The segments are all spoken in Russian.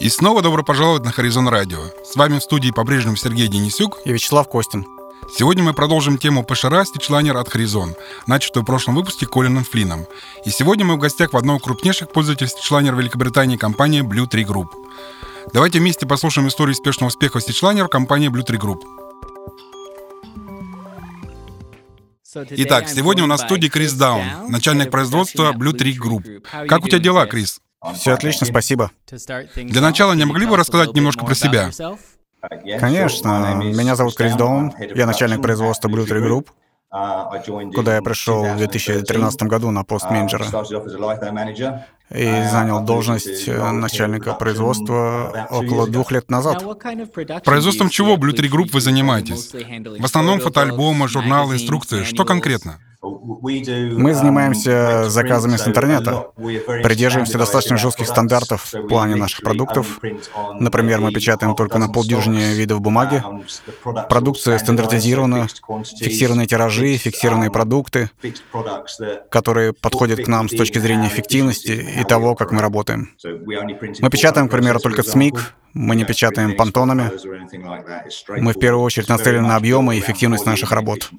И снова добро пожаловать на Хоризон Радио. С вами в студии по-прежнему Сергей Денисюк и Вячеслав Костин. Сегодня мы продолжим тему ПШР стичлайнер от Хоризон, начатую в прошлом выпуске Колином Флином. И сегодня мы в гостях в одной из крупнейших пользователей стичлайнера Великобритании компании Blue Tree Group. Давайте вместе послушаем историю успешного успеха стичлайнера компании Blue Tree Group. Итак, сегодня у нас в студии Крис Даун, начальник производства Blue Tree Group. Как у тебя дела, Крис? Все отлично, спасибо. Для начала не могли бы рассказать немножко про себя? Конечно. Меня зовут Крис Доун. Я начальник производства Blue Tree Group, куда я пришел в 2013 году на пост менеджера и занял должность э, начальника производства около двух лет назад. Производством чего Blue Tree Group вы занимаетесь? В основном фотоальбомы, журналы, инструкции. Что конкретно? Мы занимаемся заказами с интернета, придерживаемся достаточно жестких стандартов в плане наших продуктов. Например, мы печатаем только на полдюжине видов бумаги. Продукция стандартизирована, фиксированные тиражи, фиксированные продукты, которые подходят к нам с точки зрения эффективности и того, как мы работаем. Мы печатаем, к примеру, только СМИК, мы не печатаем понтонами. Мы в первую очередь нацелены на объемы и эффективность наших работ.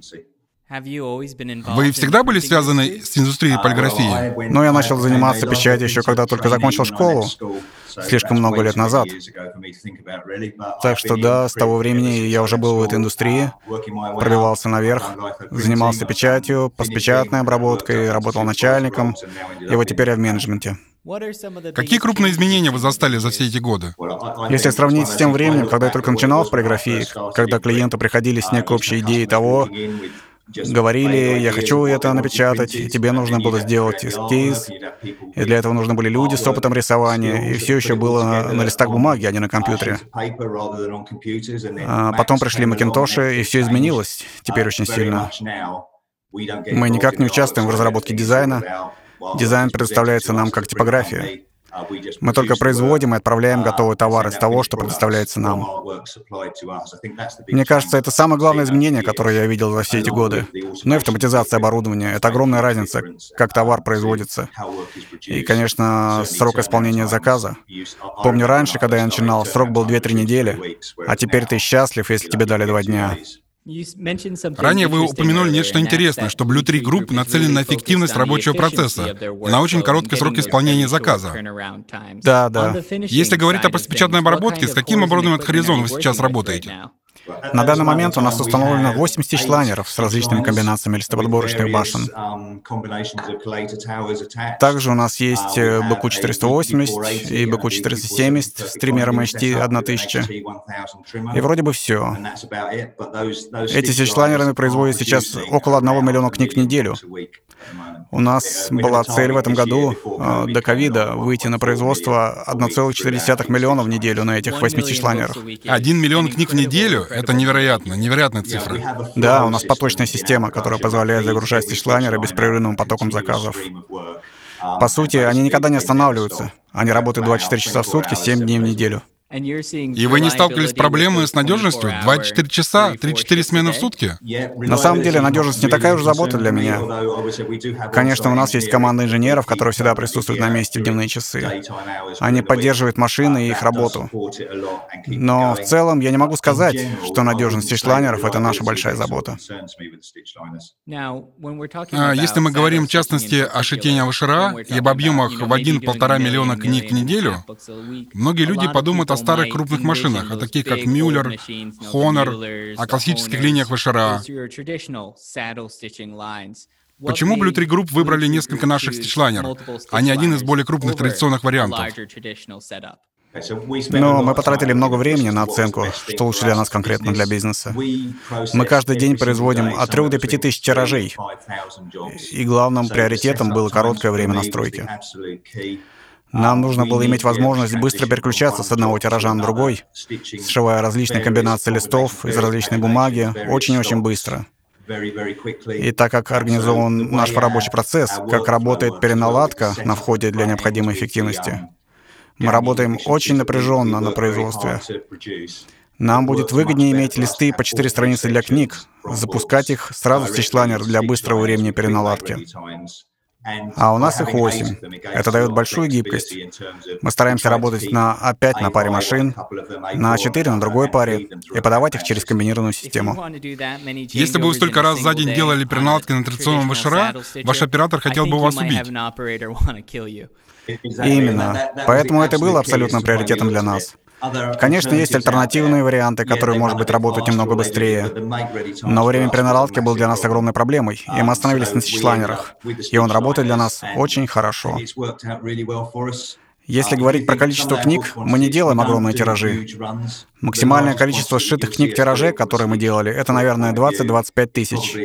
Вы всегда были связаны с индустрией полиграфии? Ну, я начал заниматься печатью еще когда только закончил школу, слишком много лет назад. Так что да, с того времени я уже был в этой индустрии, пробивался наверх, занимался печатью, постпечатной обработкой, работал начальником, и вот теперь я в менеджменте. Какие крупные изменения вы застали за все эти годы? Если сравнить с тем временем, когда я только начинал в полиграфии, когда клиенты приходили с некой общей идеей того, говорили, я хочу это напечатать, и тебе нужно было сделать эскиз, и для этого нужны были люди с опытом рисования, и все еще было на листах бумаги, а не на компьютере. А потом пришли Макинтоши, и все изменилось теперь очень сильно. Мы никак не участвуем в разработке дизайна. Дизайн предоставляется нам как типография. Мы только производим и отправляем готовый товар из того, что предоставляется нам. Мне кажется, это самое главное изменение, которое я видел за все эти годы. Ну и автоматизация оборудования — это огромная разница, как товар производится. И, конечно, срок исполнения заказа. Помню раньше, когда я начинал, срок был 2-3 недели, а теперь ты счастлив, если тебе дали два дня. Ранее вы упомянули нечто интересное, что Blue Tree Group нацелен на эффективность рабочего процесса и на очень короткий срок исполнения заказа. Да, да. Если говорить о постпечатной обработке, с каким оборудованием от Horizon вы сейчас работаете? На данный момент у нас установлено 8 стичлайнеров с различными комбинациями листоподборочных башен. Также у нас есть BQ-480 э, и BQ-470 с триммером HT 1000. И вроде бы все. Эти стичлайнеры производят сейчас около 1 миллиона книг в неделю. У нас была цель в этом году э, до ковида выйти на производство 1,4 миллиона в неделю на этих 8 шлайнерах. Один миллион книг в неделю — это невероятно, невероятная цифра. Да, у нас поточная система, которая позволяет загружать стичлайнеры беспрерывным потоком заказов. По сути, они никогда не останавливаются. Они работают 24 часа в сутки, 7 дней в неделю. И вы не сталкивались с проблемой с надежностью? 24 часа, 3-4 смены в сутки? На самом деле, надежность не такая уж забота для меня. Конечно, у нас есть команда инженеров, которые всегда присутствуют на месте в дневные часы. Они поддерживают машины и их работу. Но в целом я не могу сказать, что надежность стичлайнеров — это наша большая забота. А если мы говорим, в частности, о шитении Авашира и об объемах в 1-1,5 миллиона книг в неделю, многие люди подумают о старых крупных машинах, о таких как Мюллер, Хонор, о классических линиях Вашера. Почему Blue Tree Group выбрали несколько наших стичлайнеров, а не один из более крупных традиционных вариантов? Но мы потратили много времени на оценку, что лучше для нас конкретно для бизнеса. Мы каждый день производим от 3 до 5 тысяч тиражей. И главным приоритетом было короткое время настройки. Нам нужно было иметь возможность быстро переключаться с одного тиража на другой, сшивая различные комбинации листов из различной бумаги очень-очень быстро. И так как организован наш рабочий процесс, как работает переналадка на входе для необходимой эффективности, мы работаем очень напряженно на производстве. Нам будет выгоднее иметь листы по четыре страницы для книг, запускать их сразу в стичлайнер для быстрого времени переналадки. А у нас их 8. Это дает большую гибкость. Мы стараемся работать на А5 на паре машин, на А4 на другой паре и подавать их через комбинированную систему. Если бы вы столько раз за день делали переналадки на традиционном ВШРА, ваш оператор хотел бы вас убить. Именно. Поэтому это было абсолютно приоритетом для нас. Конечно, есть альтернативные варианты, которые, может быть, работают немного быстрее. Но время переналадки был для нас огромной проблемой, и мы остановились на сичлайнерах. И он работает для нас очень хорошо. Если говорить про количество книг, мы не делаем огромные тиражи. Максимальное количество сшитых книг тиражей, которые мы делали, это, наверное, 20-25 тысяч.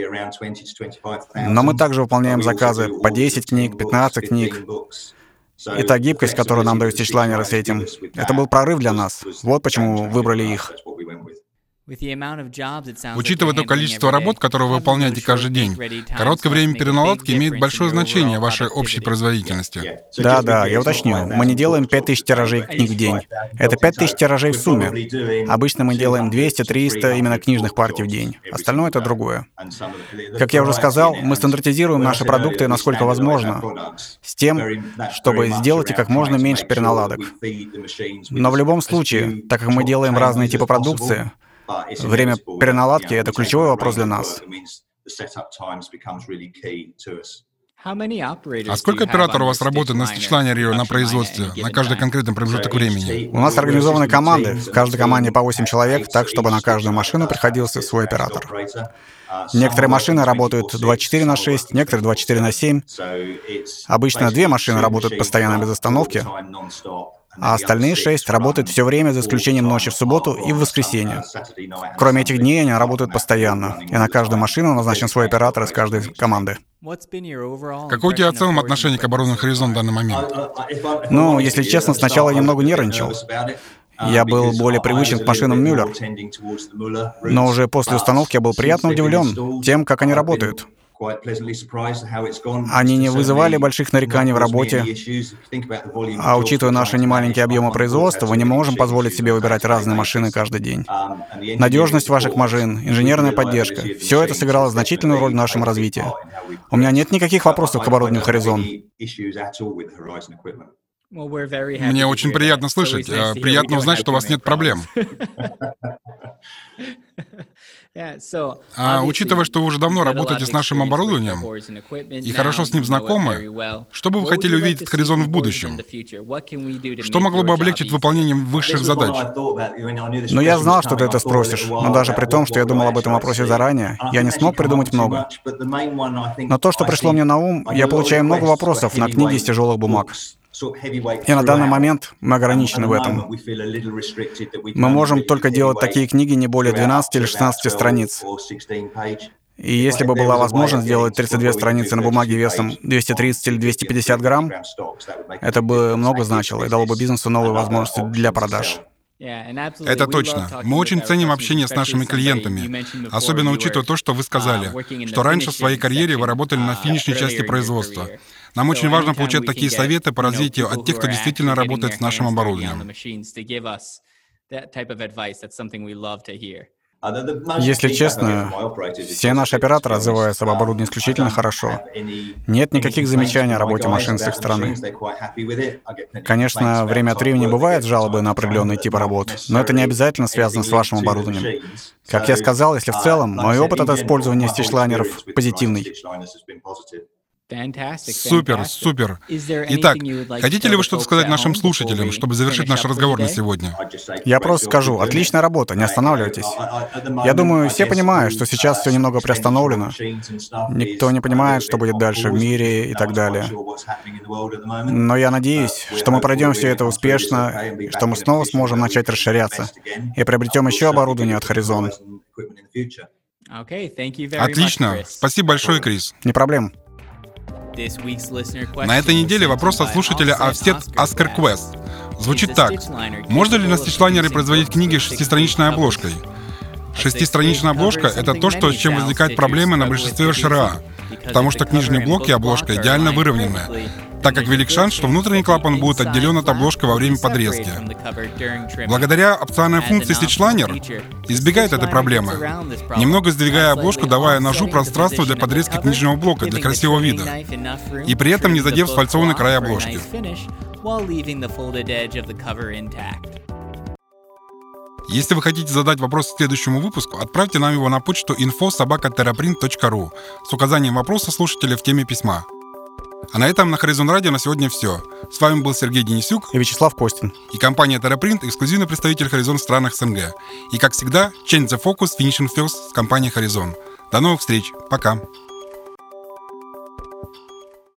Но мы также выполняем заказы по 10 книг, 15 книг. И та гибкость, которую нам дают стичлайнеры с этим, это был прорыв для нас. Вот почему выбрали их. Учитывая то количество работ, которые вы выполняете каждый день, короткое время переналадки имеет большое значение вашей общей производительности. Да, да, я уточню. Мы не делаем 5000 тиражей книг в день. Это 5000 тиражей в сумме. Обычно мы делаем 200-300 именно книжных партий в день. Остальное — это другое. Как я уже сказал, мы стандартизируем наши продукты насколько возможно, с тем, чтобы сделать их как можно меньше переналадок. Но в любом случае, так как мы делаем разные типы продукции, Время переналадки — это ключевой вопрос для нас. А сколько операторов у вас работает на стичлайнере на производстве, на каждый конкретный промежуток времени? У нас организованы команды, в каждой команде по 8 человек, так, чтобы на каждую машину приходился свой оператор. Некоторые машины работают 24 на 6, некоторые 24 на 7. Обычно две машины работают постоянно без остановки, а остальные шесть работают все время, за исключением ночи в субботу и в воскресенье. Кроме этих дней, они работают постоянно, и на каждую машину назначен свой оператор из каждой команды. Какое у тебя в целом отношение к оборудованию Horizon в данный момент? Ну, если честно, сначала я немного нервничал. Я был более привычен к машинам Мюллер. Но уже после установки я был приятно удивлен тем, как они работают. Они не вызывали больших нареканий в работе, а учитывая наши немаленькие объемы производства, мы не можем позволить себе выбирать разные машины каждый день. Надежность ваших машин, инженерная поддержка — все это сыграло значительную роль в нашем развитии. У меня нет никаких вопросов к оборудованию Horizon. Мне очень приятно слышать. Э, приятно узнать, что у вас нет проблем. А учитывая, что вы уже давно работаете с нашим оборудованием и хорошо с ним знакомы, что бы вы хотели увидеть от Horizon в будущем? Что могло бы облегчить выполнение высших задач? Ну, я знал, что ты это спросишь, но даже при том, что я думал об этом вопросе заранее, я не смог придумать много. Но то, что пришло мне на ум, я получаю много вопросов на книги из тяжелых бумаг. И на данный момент мы ограничены в этом. Мы можем только делать такие книги не более 12 или 16 страниц. И если бы была возможность сделать 32 страницы на бумаге весом 230 или 250 грамм, это бы много значило и дало бы бизнесу новые возможности для продаж. Это точно. Мы очень ценим общение с нашими клиентами, особенно учитывая то, что вы сказали, uh, что раньше в своей карьере вы работали на uh, финишной части производства. Нам очень важно получать такие советы по развитию от тех, кто действительно работает с нашим оборудованием. Если честно, все наши операторы отзываются об оборудовании исключительно хорошо. Нет никаких замечаний о работе машин с их стороны. Конечно, время от времени бывают жалобы на определенные типы работ, но это не обязательно связано с вашим оборудованием. Как я сказал, если в целом, мой опыт от использования стичлайнеров позитивный. Супер, супер. Итак, хотите ли вы что-то сказать нашим слушателям, чтобы завершить наш разговор на сегодня? Я просто скажу, отличная работа, не останавливайтесь. Я думаю, все понимают, что сейчас все немного приостановлено. Никто не понимает, что будет дальше в мире и так далее. Но я надеюсь, что мы пройдем все это успешно, и что мы снова сможем начать расширяться и приобретем еще оборудование от Horizon. Отлично. Спасибо большое, Крис. Не проблем. На этой неделе вопрос от слушателя Австед Аскер Квест. Звучит так. Можно ли на стичлайнере производить книги с шестистраничной обложкой? Шестистраничная обложка — это то, что, с чем возникают проблемы на большинстве ШРА, потому что книжные блоки и обложка идеально выровнены. Так как велик шанс, что внутренний клапан будет отделен от обложки во время подрезки. Благодаря опциональной функции стичлайнер избегает этой проблемы, немного сдвигая обложку, давая ножу пространство для подрезки нижнего блока для красивого вида, и при этом не задев сфальцованный край обложки. Если вы хотите задать вопрос следующему выпуску, отправьте нам его на почту info.sobaka.terraprint.ru с указанием вопроса слушателя в теме письма. А на этом на Horizon Radio на сегодня все. С вами был Сергей Денисюк и Вячеслав Костин. И компания TerraPrint, эксклюзивный представитель Horizon в странах СНГ. И как всегда, Change the Focus Finishing First с компанией Horizon. До новых встреч. Пока.